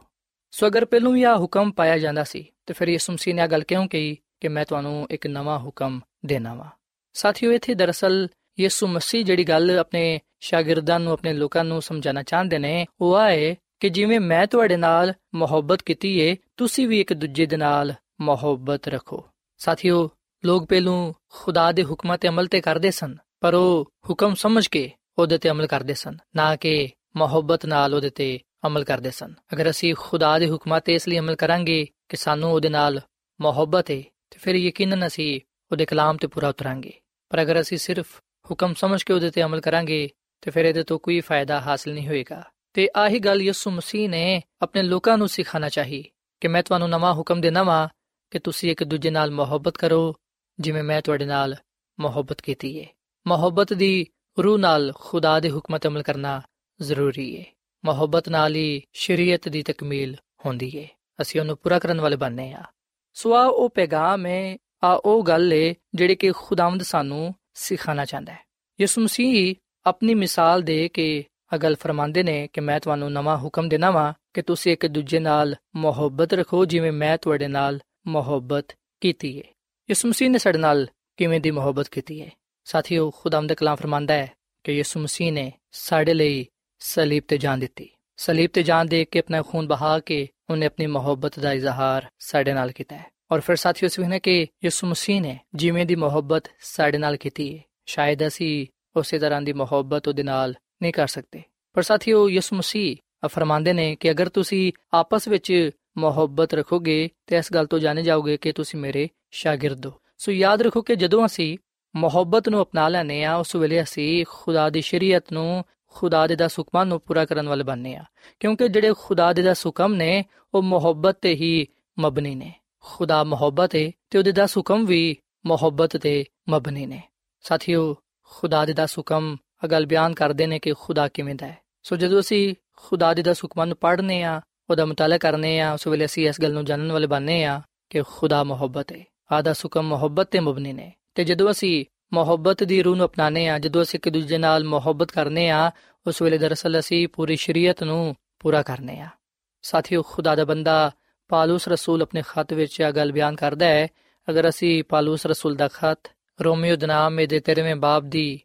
ਸੋ ਅਗਰ ਪਹਿਲੋਂ ਵੀ ਆ ਹੁਕਮ ਪਾਇਆ ਜਾਂਦਾ ਸੀ, ਤੇ ਫਿਰ ਯਿਸੂ ਮਸੀਹ ਨੇ ਆ ਗੱਲ ਕਿਉਂ ਕਹੀ? ਕਿ ਮੈਂ ਤੁਹਾਨੂੰ ਇੱਕ ਨਵਾਂ ਹੁਕਮ ਦੇਣਾ ਵਾ। ਸਾਥੀਓ, ਇੱਥੇ ਦਰਅਸਲ ਯਿਸੂ ਮਸੀਹ ਜਿਹੜੀ ਗੱਲ ਆਪਣੇ ਸ਼ਾਗਿਰਦਾਂ ਨੂੰ, ਆਪਣੇ ਲੋਕਾਂ ਨੂੰ ਸਮਝਾਉਣਾ ਚਾਹੁੰਦੇ ਨੇ, ਉਹ ਆਏ ਕਿ ਜਿਵੇਂ ਮੈਂ ਤੁਹਾਡੇ ਨਾਲ ਮੁਹੱਬਤ ਕੀਤੀ ਏ, ਤੁਸੀਂ ਵੀ ਇੱਕ ਦੂਜੇ ਦੇ ਨਾਲ ਮੁਹੱਬਤ ਰੱਖੋ। ਸਾਥੀਓ, ਲੋਕ ਪਹਿਲੋਂ ਖੁਦਾ ਦੇ ਹੁਕਮਾਂ ਤੇ ਅਮਲ ਤੇ ਕਰਦੇ ਸਨ, ਪਰ ਉਹ ਹੁਕਮ ਸਮਝ ਕੇ ਉਹਦੇ ਤੇ ਅਮਲ ਕਰਦੇ ਸਨ, ਨਾ ਕਿ ਮੁਹੱਬਤ ਨਾਲ ਉਹਦੇ ਤੇ ਅਮਲ ਕਰਦੇ ਸਨ। ਅਗਰ ਅਸੀਂ ਖੁਦਾ ਦੇ ਹੁਕਮਾਂ ਤੇ ਇਸ ਲਈ ਅਮਲ ਕਰਾਂਗੇ ਕਿ ਸਾਨੂੰ ਉਹਦੇ ਨਾਲ ਮੁਹੱਬਤ ਹੈ ਤੇ ਫਿਰ ਯਕੀਨਨ ਅਸੀਂ ਉਹਦੇ ਕਲਾਮ ਤੇ ਪੂਰਾ ਉਤਰਾਂਗੇ। ਪਰ ਅਗਰ ਅਸੀਂ ਸਿਰਫ ਹੁਕਮ ਸਮਝ ਕੇ ਉਹਦੇ ਤੇ ਅਮਲ ਕਰਾਂਗੇ, ਤੇ ਫਿਰ ਇਹਦੇ ਤੋਂ ਕੋਈ ਫਾਇਦਾ ਹਾਸਲ ਨਹੀਂ ਹੋਏਗਾ। ਤੇ ਆਹੀ ਗੱਲ ਯਿਸੂ ਮਸੀਹ ਨੇ ਆਪਣੇ ਲੋਕਾਂ ਨੂੰ ਸਿਖਾਣਾ ਚਾਹੀ ਕਿ ਮੈਂ ਤੁਹਾਨੂੰ ਨਵਾਂ ਹੁਕਮ ਦੇਣਾ ਵਾਂ ਕਿ ਤੁਸੀਂ ਇੱਕ ਦੂਜੇ ਨਾਲ ਮੁਹੱਬਤ ਕਰੋ, ਜਿਵੇਂ ਮੈਂ ਤੁਹਾਡੇ ਨਾਲ ਮੁਹੱਬਤ ਕੀਤੀ ਹੈ ਮੁਹੱਬਤ ਦੀ ਰੂਹ ਨਾਲ ਖੁਦਾ ਦੇ ਹੁਕਮਾਂ ਤੇ ਅਮਲ ਕਰਨਾ ਜ਼ਰੂਰੀ ਹੈ ਮੁਹੱਬਤ ਨਾਲ ਹੀ ਸ਼ਰੀਅਤ ਦੀ ਤਕਮੀਲ ਹੁੰਦੀ ਹੈ ਅਸੀਂ ਉਹਨੂੰ ਪੂਰਾ ਕਰਨ ਵਾਲੇ ਬਣਨੇ ਆ। ਸੋ ਆ ਉਹ ਪੈਗਾਮ ਹੈ, ਆ ਉਹ ਗੱਲ ਹੈ ਜਿਹੜੀ ਕਿ ਖੁਦਾਵੰਦ ਸਾਨੂੰ ਸਿਖਾਣਾ ਚਾਹੁੰਦਾ ਹੈ। ਯਿਸੂ ਮਸੀਹ ਆਪਣੀ ਮਿਸਾਲ ਦੇ ਕੇ ਅਗਲ ਫਰਮਾਉਂਦੇ ਨੇ ਕਿ ਮੈਂ ਤੁਹਾਨੂੰ ਨਵਾਂ ਹੁਕਮ ਦੇਣਾ ਵਾਂ ਕਿ ਤੁਸੀਂ ਇੱਕ ਦੂਜੇ ਨਾਲ ਮੁਹੱਬਤ ਰੱਖੋ, ਜਿਵੇਂ ਮੈਂ ਤੁਹਾਡੇ ਨਾਲ ਮੁਹੱਬਤ ਕੀਤੀ ਹੈ। ਯਿਸੂ ਮਸੀਹ ਨੇ ਸਾਡੇ ਨਾਲ ਕਿਵੇਂ ਦੀ ਮੁਹੱਬਤ ਕੀਤੀ ਹੈ? ਸਾਥੀਓ, ਖੁਦਾਵੰਦ ਕਲਾਮ ਫਰਮਾਂਦਾ ਹੈ ਕਿ ਯਿਸੂ ਮਸੀਹ ਨੇ ਸਾਡੇ ਲਈ ਸਲੀਬ ਤੇ ਜਾਨ ਦਿੱਤੀ। ਸਲੀਬ ਤੇ ਜਾਨ ਦੇ ਕੇ ਆਪਣਾ ਖੂਨ ਬਹਾ ਕੇ ਉਹਨੇ ਆਪਣੀ ਮੁਹੱਬਤ ਦਾ ਇਜ਼ਹਾਰ ਸਾਡੇ ਨਾਲ ਕੀਤਾ ਹੈ ਔਰ ਫਿਰ ਸਾਥੀਓ ਸਵਿਨੇ ਕਿ ਯਿਸੂ ਮਸੀਹ ਨੇ ਜਿਵੇਂ ਦੀ ਮੁਹੱਬਤ ਸਾਡੇ ਨਾਲ ਕੀਤੀ ਹੈ ਸ਼ਾਇਦ ਅਸੀਂ ਉਸੇ ਤਰ੍ਹਾਂ ਦੀ ਮੁਹੱਬਤ ਉਹਦੇ ਨਾਲ ਨਹੀਂ ਕਰ ਸਕਦੇ ਪਰ ਸਾਥੀਓ ਯਿਸੂ ਮਸੀਹ ਫਰਮਾਉਂਦੇ ਨੇ ਕਿ ਅਗਰ ਤੁਸੀਂ ਆਪਸ ਵਿੱਚ ਮੁਹੱਬਤ ਰੱਖੋਗੇ ਤੇ ਇਸ ਗੱਲ ਤੋਂ ਜਾਣੇ ਜਾਓਗੇ ਕਿ ਤੁਸੀਂ ਮੇਰੇ ਸ਼ਾਗਿਰਦ ਹੋ ਸੋ ਯਾਦ ਰੱਖੋ ਕਿ ਜਦੋਂ ਅਸੀਂ ਮੁਹੱਬਤ ਨੂੰ ਅਪਣਾ ਲੈਨੇ ਆ ਉਸ ਵੇਲੇ ਅਸੀਂ ਖੁਦਾ ਦੀ ਸ਼ਰੀਅਤ ਨੂੰ ਖੁਦਾ ਦੇ ਦਾ ਹੁਕਮਾਂ ਨੂੰ ਪੂਰਾ ਕਰਨ ਵਾਲੇ ਬਣਨੇ ਆ। ਕਿਉਂਕਿ ਜਿਹੜੇ ਖੁਦਾ ਦੇ ਦਾ ਹੁਕਮ ਨੇ, ਉਹ ਮੁਹੱਬਤ ਤੇ ਹੀ ਮਬਨੀ ਨੇ। ਖੁਦਾ ਮੁਹੱਬਤ ਹੈ ਤੇ ਉਹਦੇ ਦਾ ਹੁਕਮ ਵੀ ਮੁਹੱਬਤ ਤੇ ਮਬਨੀ ਨੇ। ਸਾਥੀਓ, ਖੁਦਾ ਦੇ ਦਾ ਹੁਕਮ ਅਗਲ ਬਿਆਨ ਕਰਦੇ ਨੇ ਕਿ ਖੁਦਾ ਕਿਵੇਂ ਦਾ ਹੈ। ਸੋ ਜਦੋਂ ਅਸੀਂ ਖੁਦਾ ਦੇ ਦਾ ਹੁਕਮਾਂ ਨੂੰ ਪੜ੍ਹਨੇ ਆ, ਉਹਦਾ ਮਤਾਲਾ ਕਰਨੇ ਆ, ਉਸ ਵੇਲੇ ਅਸੀਂ ਇਸ ਗੱਲ ਨੂੰ ਜਾਣਨ ਵਾਲੇ ਬਣਨੇ ਆ ਕਿ ਖੁਦਾ ਮੁਹੱਬਤ ਹੈ ਆਦਾ ਹੁਕਮ ਮੁਹੱਬਤ ਤੇ ਮਬਨੀ ਨੇ। ਤੇ ਜਦੋਂ ਅਸੀਂ ਮੁਹੱਬਤ ਦੀ ਰੂਹ ਨੂੰ ਅਪਣਾਉਂਦੇ ਆ ਜਦੋਂ ਅਸੀਂ ਇੱਕ ਦੂਜੇ ਨਾਲ ਮੁਹੱਬਤ ਕਰਨੇ ਆ ਉਸ ਵੇਲੇ ਦਰਅਸਲ ਅਸੀਂ ਪੂਰੀ ਸ਼ਰੀਅਤ ਨੂੰ ਪੂਰਾ ਕਰਨੇ ਆ ਸਾਥੀਓ, ਖੁਦਾ ਦਾ ਬੰਦਾ ਪਾਲੂਸ ਰਸੂਲ ਆਪਣੇ ਖਤ ਵਿੱਚ ਇਹ ਗੱਲ ਬਿਆਨ ਕਰਦਾ ਹੈ। ਅਗਰ ਅਸੀਂ ਪਾਲੂਸ ਰਸੂਲ ਦਾ ਖਤ ਰੋਮੀਓ ਦੇ ਨਾਮ ਦੇ 13ਵੇਂ ਬਾਬ ਦੀ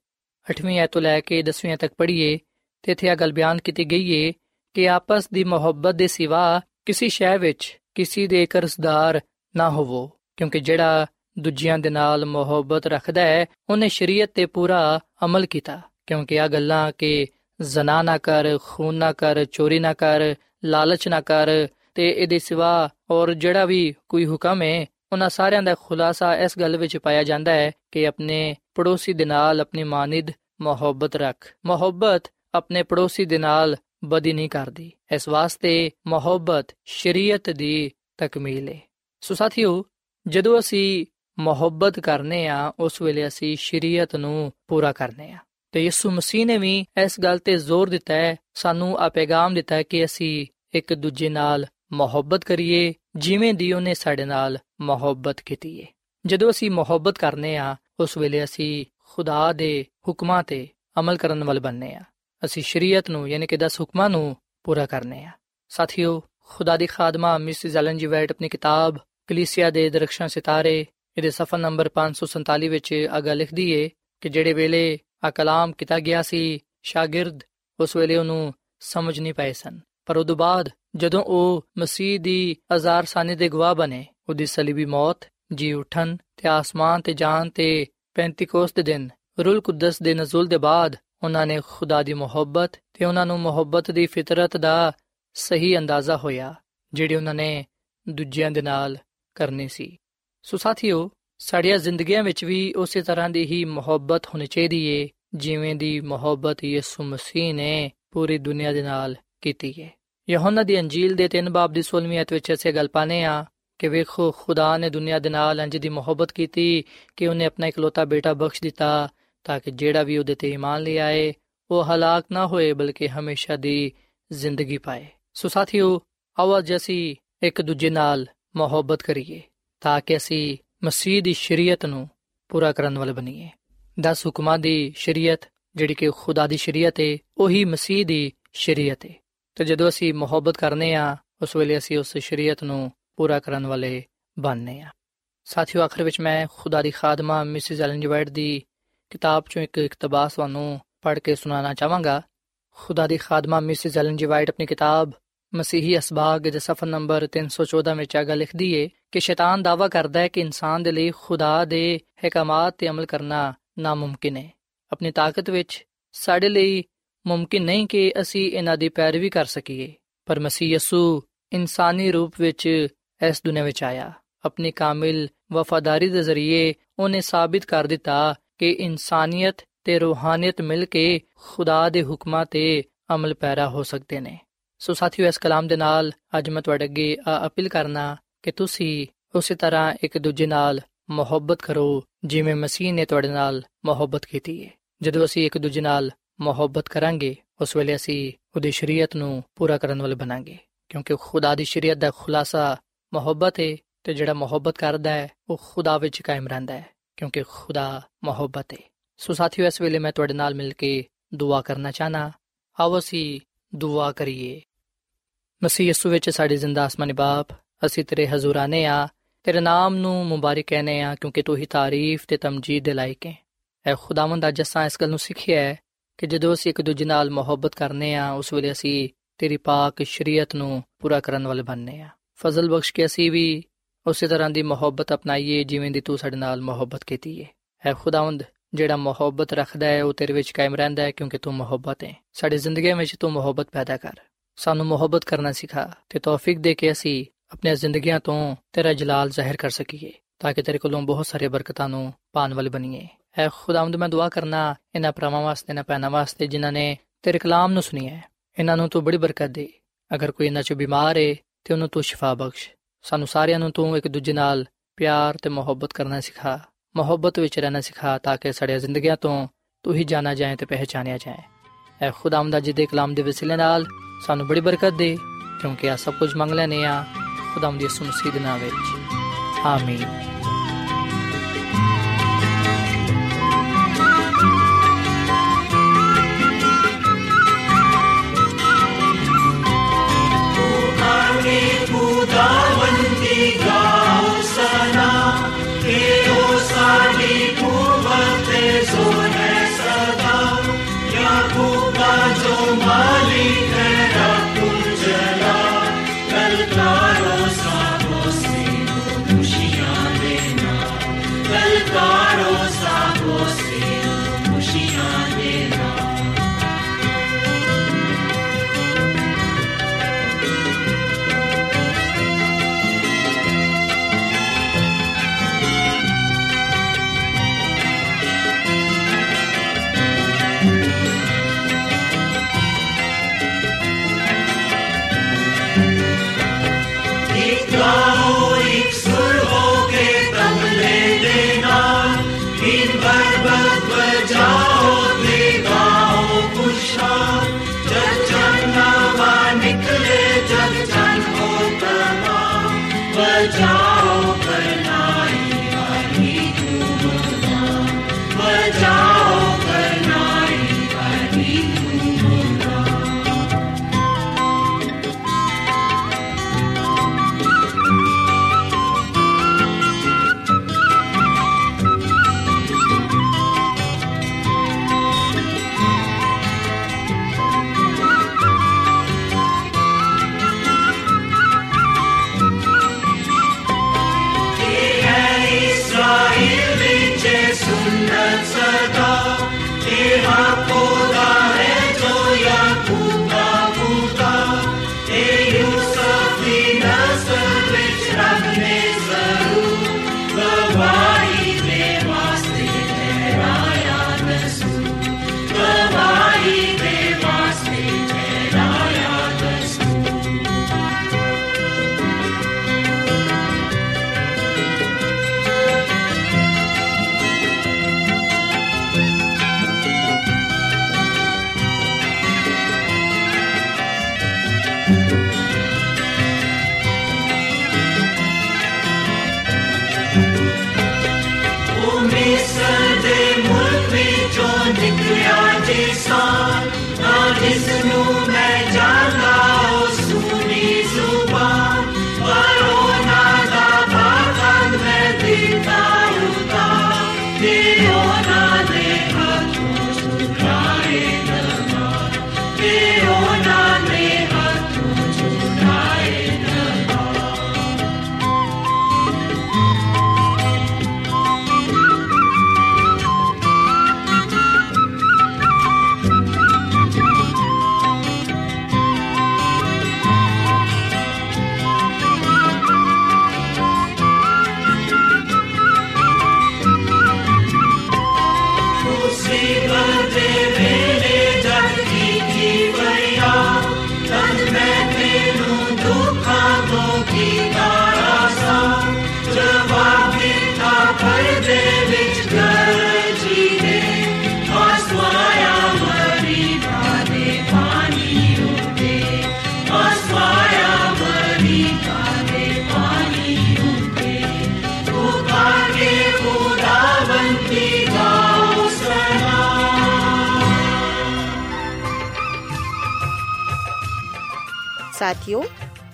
8ਵੀਂ ਐਤ ਤੋਂ ਲੈ ਕੇ 10ਵੀਂ ਤੱਕ ਪੜ੍ਹੀਏ, ਤੇ ਇੱਥੇ ਇਹ ਗੱਲ ਬਿਆਨ ਕੀਤੀ ਗਈ ਹੈ ਕਿ ਆਪਸ ਦੀ ਮੁਹੱਬਤ ਦੇ ਸਿਵਾ ਕਿਸੇ ਸ਼ੈ ਵਿੱਚ ਕਿਸੇ ਦੇ ਕਰਜ਼ਦਾਰ ਨਾ ਹੋਵੋ, ਕਿਉਂਕਿ ਜਿਹੜਾ ਦੂਜਿਆਂ ਦੇ ਨਾਲ ਮੁਹੱਬਤ ਰੱਖਦਾ ਹੈ, ਉਹਨੇ ਸ਼ਰੀਅਤ ਤੇ ਪੂਰਾ ਅਮਲ ਕੀਤਾ, ਕਿਉਂਕਿ ਆ ਗੱਲਾਂ ਕਿ ਜ਼ਨਾ ਨਾ ਕਰ, ਖੂਨ ਨਾ ਕਰ, ਚੋਰੀ ਨਾ ਕਰ, ਲਾਲਚ ਨਾ ਕਰ, ਤੇ ਇਹਦੇ ਸਿਵਾ ਔਰ ਜਿਹੜਾ ਵੀ ਕੋਈ ਹੁਕਮ ਹੈ, ਉਹਨਾਂ ਸਾਰਿਆਂ ਦਾ ਖੁਲਾਸਾ ਇਸ ਗੱਲ ਵਿੱਚ ਪਾਇਆ ਜਾਂਦਾ ਹੈ ਕਿ ਆਪਣੇ ਪੜੋਸੀ ਦੇ ਨਾਲ ਆਪਣੀ ਮਾਨਿਦ ਮੁਹੱਬਤ ਰੱਖ। ਮੁਹੱਬਤ ਆਪਣੇ ਪੜੋਸੀ ਦੇ ਨਾਲ ਬਦੀ ਨਹੀਂ ਕਰਦੀ। ਇਸ ਵਾਸਤੇ ਮੁਹੱਬਤ ਸ਼ਰੀਅਤ ਦੀ ਤਕਮੀਲ ਹੈ। ਸੋ ਸਾਥੀਓ, ਜਦੋਂ ਅਸੀਂ ਮੁਹੱਬਤ ਕਰਨੇ ਆ, ਉਸ ਵੇਲੇ ਅਸੀਂ ਸ਼ਰੀਅਤ ਨੂੰ ਪੂਰਾ ਕਰਨੇ ਆ। ਤੇ ਯਿਸੂ ਮਸੀਹ ਨੇ ਵੀ ਇਸ ਗੱਲ ਤੇ ਜ਼ੋਰ ਦਿੱਤਾ ਹੈ, ਸਾਨੂੰ ਆ ਪੈਗਾਮ ਦਿੱਤਾ ਹੈ ਕਿ ਅਸੀਂ ਇੱਕ ਦੂਜੇ ਨਾਲ ਮੁਹੱਬਤ ਕਰੀਏ, ਜਿਵੇਂ ਦੀ ਉਹਨੇ ਸਾਡੇ ਨਾਲ ਮੁਹੱਬਤ ਕੀਤੀ ਹੈ ਜਦੋਂ ਅਸੀਂ ਮੁਹੱਬਤ ਕਰਨੇ ਆ, ਉਸ ਵੇਲੇ ਅਸੀਂ ਖੁਦਾ ਦੇ ਹੁਕਮਾਂ ਤੇ ਅਮਲ ਕਰਨ ਵਾਲੇ ਬਣਨੇ ਆ। ਅਸੀਂ ਸ਼ਰੀਅਤ ਨੂੰ, ਯਾਨੀ ਕਿ 10 ਹੁਕਮਾਂ ਨੂੰ ਪੂਰਾ ਕਰਨੇ ਆ। ਸਾਥੀਓ, ਖੁਦਾ ਦੀ ਖਾਦਮਾ ਮਿਸਿਸ ਐਲਨ ਜੀ ਵਾਈਟ ਆਪਣੀ ਕਿਤਾਬ ਕਲੀਸਿਆ ਦੇ ਦਰਖਸ਼ਾਂ ਸਿਤਾਰੇ ਇਹਦੇ ਸਫਾ ਨੰਬਰ 547 ਵਿੱਚ ਅਗਾ ਲਿਖਦੀ ਏ ਕਿ ਜਿਹੜੇ ਵੇਲੇ ਆ ਕਲਾਮ ਕੀਤਾ ਗਿਆ ਸੀ, ਸ਼ਾਗਿਰਦ ਉਸ ਵੇਲੇ ਉਹਨੂੰ ਸਮਝ ਨਹੀਂ ਪਏ ਸਨ। ਪਰ ਉਦੋਂ ਬਾਅਦ ਜਦੋਂ ਉਹ ਮਸੀਹ ਦੀ ਹਜ਼ਾਰ ਸਾਨੇ ਦੇ ਗਵਾਹ ਬਣੇ, ਉਹਦੀ ਸਲੀਬੀ ਮੌਤ ਜੀ ਉਠਨ ਤੇ ਆਸਮਾਨ ਤੇ ਜਾਨ ਤੇ ਪੈਂਤੀਕੋਸ ਦੇ ਦਿਨ, ਰੂਲ ਕੁਦਸ ਦੇ ਨਜ਼ੂਲ ਦੇ ਬਾਅਦ ਉਹਨਾਂ ਨੇ ਖੁਦਾ ਦੀ ਮੁਹੱਬਤ ਤੇ ਉਹਨਾਂ ਨੂੰ ਮੁਹੱਬਤ ਦੀ ਫਿਤਰਤ ਦਾ ਸਹੀ ਅੰਦਾਜ਼ਾ ਹੋਇਆ, ਜਿਹੜੀ ਉਹਨਾਂ ਨੇ ਦੂਜਿਆਂ ਦੇ ਨਾਲ ਕਰਨੀ ਸੀ। ਸੋ ਸਾਥੀਓ, ਸਾਡੀਆਂ ਜ਼ਿੰਦਗੀਆਂ ਵਿੱਚ ਵੀ ਉਸੇ ਤਰ੍ਹਾਂ ਦੀ ਹੀ ਮੁਹੱਬਤ ਹੋਣੀ ਚਾਹੀਦੀ ਏ, ਜਿਵੇਂ ਦੀ ਮੁਹੱਬਤ ਯਿਸੂ ਮਸੀਹ ਨੇ ਪੂਰੀ ਦੁਨੀਆ ਦੇ ਨਾਲ ਕੀਤੀ ਹੈ ਯਹੋਨਾ ਦੀ ਅੰਜੀਲ ਦੇ 3 ਬਾਬ ਦੀ 16ਵੀਂ ਅਧ ਵਿੱਚ ਅਸੀਂ ਗੱਲ ਪਾਨੇ ਆ ਕਿ ਵੇਖੋ, ਖੁਦਾ ਨੇ ਦੁਨੀਆ ਦੇ ਨਾਲ ਇੰਜ ਦੀ ਮੁਹੱਬਤ ਕੀਤੀ ਕਿ ਉਹਨੇ ਆਪਣਾ ਇਕਲੌਤਾ ਬੇਟਾ ਬਖਸ਼ ਦਿੱਤਾ ਤਾਂ ਕਿ ਜਿਹੜਾ ਵੀ ਉਹਦੇ ਤੇ ਈਮਾਨ ਲੈ ਆਏ, ਉਹ ਹਲਾਕ ਨਾ ਹੋਏ, ਬਲਕਿ ਹਮੇਸ਼ਾ ਦੀ ਜ਼ਿੰਦਗੀ ਪਾਏ। ਸੋ ਸਾਥੀਓ, ਆਓ ਜੈਸੀ ਇੱਕ ਦੂਜੇ ਨਾਲ ਮੁਹੱਬਤ ਕਰੀਏ। ਤਾਂ ਕਿ ਅਸੀਂ ਮਸੀਹ ਦੀ ਸ਼ਰੀਅਤ ਨੂੰ ਪੂਰਾ ਕਰਨ ਵਾਲੇ ਬਣੀਏ। 10 ਹੁਕਮਾਂ ਦੀ ਸ਼ਰੀਅਤ, ਜਿਹੜੀ ਕਿ ਖੁਦਾ ਦੀ ਸ਼ਰੀਅਤ ਹੈ ਉਹੀ ਮਸੀਹ ਦੀ ਸ਼ਰੀਅਤ ਹੈ ਤੇ ਜਦੋਂ ਅਸੀਂ ਮੁਹੱਬਤ ਕਰਨੇ ਆ, ਉਸ ਵੇਲੇ ਅਸੀਂ ਉਸ ਸ਼ਰੀਅਤ ਨੂੰ ਪੂਰਾ ਕਰਨ ਵਾਲੇ ਬਣਨੇ ਆ। ਸਾਥੀਓ, ਆਖਰ ਵਿੱਚ ਮੈਂ ਖੁਦਾ ਦੀ ਖਾਦਮਾ ਮਿਸਿਸ ਐਲਨ ਜਵਾਈਟ ਦੀ ਕਿਤਾਬ ਚੋਂ ਇੱਕ ਇਕਤਬਾਸ ਤੁਹਾਨੂੰ ਪੜ੍ਹ ਕੇ ਸੁਣਾਉਣਾ ਚਾਹਾਂਗਾ। ਖੁਦਾ ਦੀ ਖਾਦਮਾ ਮਿਸਿਸ ਐਲਨ ਜਵਾਈਟ ਆਪਣੀ ਕਿਤਾਬ ਮਸੀਹੀ ਅਸਬਾਗ ਦੇ ਸਫਾ ਨੰਬਰ 314 ਵਿੱਚ ਆਗਾ ਲਿਖਦੀ ਏ ਕਿ ਸ਼ੈਤਾਨ ਦਾਵਾ ਕਰਦਾ ਹੈ ਕਿ ਇਨਸਾਨ ਦੇ ਲਈ ਖੁਦਾ ਦੇ ਹਕਮਾਤ ਤੇ ਅਮਲ ਕਰਨਾ ਨਾਮੁਮਕਿਨ ਹੈ। ਆਪਣੀ ਤਾਕਤ ਵਿੱਚ ਸਾਡੇ ਲਈ ਮੁਮਕਿਨ ਨਹੀਂ ਕਿ ਅਸੀਂ ਇਹਨਾਂ ਦੀ ਪੈਰਵੀ ਕਰ ਸਕੀਏ। ਪਰ ਮਸੀਹ ਯਸੂ ਇਨਸਾਨੀ ਰੂਪ ਵਿੱਚ ਇਸ ਦੁਨੀਆਂ ਵਿੱਚ ਆਇਆ। ਆਪਣੀ ਕਾਮਿਲ ਵਫਾਦਾਰੀ ਦੇ ਜ਼ਰੀਏ ਉਹਨੇ ਸਾਬਿਤ ਕਰ ਦਿੱਤਾ ਕਿ ਇਨਸਾਨੀਅਤ ਤੇ ਰੂਹਾਨੀਅਤ ਮਿਲ ਕੇ ਖੁਦਾ ਦੇ ਹੁਕਮਾਂ ਤੇ ਅਮਲ ਪੈਰਾ ਹੋ ਸਕਦੇ ਨੇ। ਸੋ ਸਾਥੀਓ, ਇਸ ਕਲਾਮ ਦੇ ਨਾਲ ਅੱਜ ਮੈਂ ਤੁਹਾਡੇ ਅੱਗੇ ਅਪੀਲ ਕਰਨਾ ਕਿ ਤੁਸੀਂ ਉਸੇ ਤਰ੍ਹਾਂ ਇੱਕ ਦੂਜੇ ਨਾਲ ਮੁਹੱਬਤ ਕਰੋ, ਜਿਵੇਂ ਮਸੀਹ ਨੇ ਤੁਹਾਡੇ ਨਾਲ ਮੁਹੱਬਤ ਕੀਤੀ ਹੈ ਜਦੋਂ ਅਸੀਂ ਇੱਕ ਦੂਜੇ ਨਾਲ ਮੁਹੱਬਤ ਕਰਾਂਗੇ, ਉਸ ਵੇਲੇ ਅਸੀਂ ਉਹਦੀ ਸ਼ਰੀਅਤ ਨੂੰ ਪੂਰਾ ਕਰਨ ਵਾਲੇ ਬਣਾਂਗੇ। ਕਿਉਂਕਿ ਖੁਦਾ ਦੀ ਸ਼ਰੀਅਤ ਦਾ ਖੁਲਾਸਾ ਮੁਹੱਬਤ ਹੈ ਤੇ ਜਿਹੜਾ ਮੁਹੱਬਤ ਕਰਦਾ ਹੈ, ਉਹ ਖੁਦਾ ਵਿੱਚ ਕਾਇਮ ਰਹਿੰਦਾ ਹੈ, ਕਿਉਂਕਿ ਖੁਦਾ ਮੁਹੱਬਤ ਹੈ ਸੋ ਸਾਥੀਓ, ਇਸ ਵੇਲੇ ਮੈਂ ਤੁਹਾਡੇ ਨਾਲ ਮਿਲ ਕੇ ਦੁਆ ਕਰਨਾ ਚਾਹਨਾ। ਆਓ ਅਸੀਂ ਦੁਆ ਕਰੀਏ। ਮਸੀਹ ਯਿਸੂ ਵਿੱਚ ਸਾਡੇ ਜ਼ਿੰਦਾ ਆਸਮਾਨੀ ਬਾਪ ਅਸੀਂ ਤੇਰੇ ਹਜ਼ੂਰਾਨੇ ਆ, ਤੇਰੇ ਨਾਮ ਨੂੰ ਮੁਬਾਰਕ ਕਹਨੇ ਆ, ਕਿਉਂਕਿ ਤੂੰ ਹੀ ਤਾਰੀਫ ਤੇ ਤਮਜੀਦ ਦੇ ਲਾਇਕ ਹੈ। ਐ ਖੁਦਾਵੰਦ ਅੱਜ ਅਸਾਂ ਇਸ ਗੱਲ ਨੂੰ ਸਿੱਖਿਆ ਹੈ ਕਿ ਜਦੋਂ ਅਸੀਂ ਇੱਕ ਦੂਜੇ ਨਾਲ ਮੁਹੱਬਤ ਕਰਨੇ ਆ, ਉਸ ਵੇਲੇ ਅਸੀਂ ਤੇਰੀ ਪਾਕ ਸ਼ਰੀਅਤ ਨੂੰ ਪੂਰਾ ਕਰਨ ਵਾਲੇ ਬਣਨੇ ਆ। ਫਜ਼ਲ ਬਖਸ਼ ਕੇ ਅਸੀਂ ਵੀ ਉਸੇ ਤਰ੍ਹਾਂ ਦੀ ਮੁਹੱਬਤ ਅਪਣਾਈਏ ਜਿਵੇਂ ਦੀ ਤੂੰ ਸਾਡੇ ਨਾਲ ਮੁਹੱਬਤ ਕੀਤੀ ਹੈ ਐ ਖੁਦਾਵੰਦ, ਜਿਹੜਾ ਮੁਹੱਬਤ ਰੱਖਦਾ ਹੈ, ਉਹ ਤੇਰੇ ਵਿੱਚ ਕਾਇਮ ਰਹਿੰਦਾ ਹੈ ਕਿਉਂਕਿ ਤੂੰ ਮੁਹੱਬਤ ਹੈ। ਸਾਡੀ ਜ਼ਿੰਦਗੀ ਵਿੱਚ ਤੂੰ ਮੁਹੱਬਤ ਪੈਦਾ ਕਰ। ਸਾਨੂੰ ਮੁਹੱਬਤ ਕਰਨਾ ਸਿਖਾ ਤੇ ਤੌਫੀਕ ਦੇ ਕੇ ਅਸੀਂ ਆਪਣੀਆਂ ਜ਼ਿੰਦਗੀਆਂ ਤੋਂ ਤੇਰਾ ਜਲਾਲ ਜ਼ਾਹਿਰ ਕਰ ਸਕੀਏ ਤਾਂ ਕਿ ਤੇਰੇ ਕੋਲੋਂ ਬਹੁਤ ਸਾਰੇ ਬਰਕਤਾਂ ਨੂੰ ਪਾਣ ਵਾਲੇ ਬਣੀਏ ਐ ਖੁਦਾਵੰਦ ਮੈਂ ਦੁਆ ਕਰਨਾ ਇਹਨਾਂ ਪਰਮਾਂ ਵਾਸਤੇ ਨਾ ਪੈਣਾ ਵਾਸਤੇ ਜਿਨ੍ਹਾਂ ਨੇ ਤੇਰੇ ਕਲਾਮ ਨੂੰ ਸੁਣਿਆ ਹੈ ਇਹਨਾਂ ਨੂੰ ਤੂੰ ਬੜੀ ਬਰਕਤ ਦੇ ਅਗਰ ਕੋਈ ਇਹਨਾਂ ਚੋਂ ਬਿਮਾਰ ਹੈ ਤੇ ਉਹਨੂੰ ਤੂੰ ਸ਼ਿਫਾ ਬਖਸ਼ ਸਾਨੂੰ ਸਾਰਿਆਂ ਨੂੰ ਤੂੰ ਇੱਕ ਦੂਜੇ ਨਾਲ ਪਿਆਰ ਤੇ ਮੁਹੱਬਤ ਕਰਨਾ ਸਿਖਾ ਮੁਹੱਬਤ ਵਿੱਚ ਰਹਿਣਾ ਸਿਖਾ ਤਾਂ ਕਿ ਸਾਡੀਆਂ ਜ਼ਿੰਦਗੀਆਂ ਤੋਂ ਤੂੰ ਹੀ ਜਾਣਾ ਜਾਏ ਤੇ ਪਹਿਚਾਨਿਆ ਜਾਏ ਐ ਖੁਦਾਵੰਦ ਜੀ ਦੇ ਕਲਾਮ ਦੇ ਵਸੀਲੇ ਨਾਲ ਸਾਨੂੰ ਬੜੀ ਬਰਕਤ ਦੇ ਕਿਉਂਕਿ ਆ ਸਭ ਕੁਝ ਮੰਗ ਲੈਨੇ ਆ Kudam Dievs mums ikdienā veic. Āmīn! Mudar.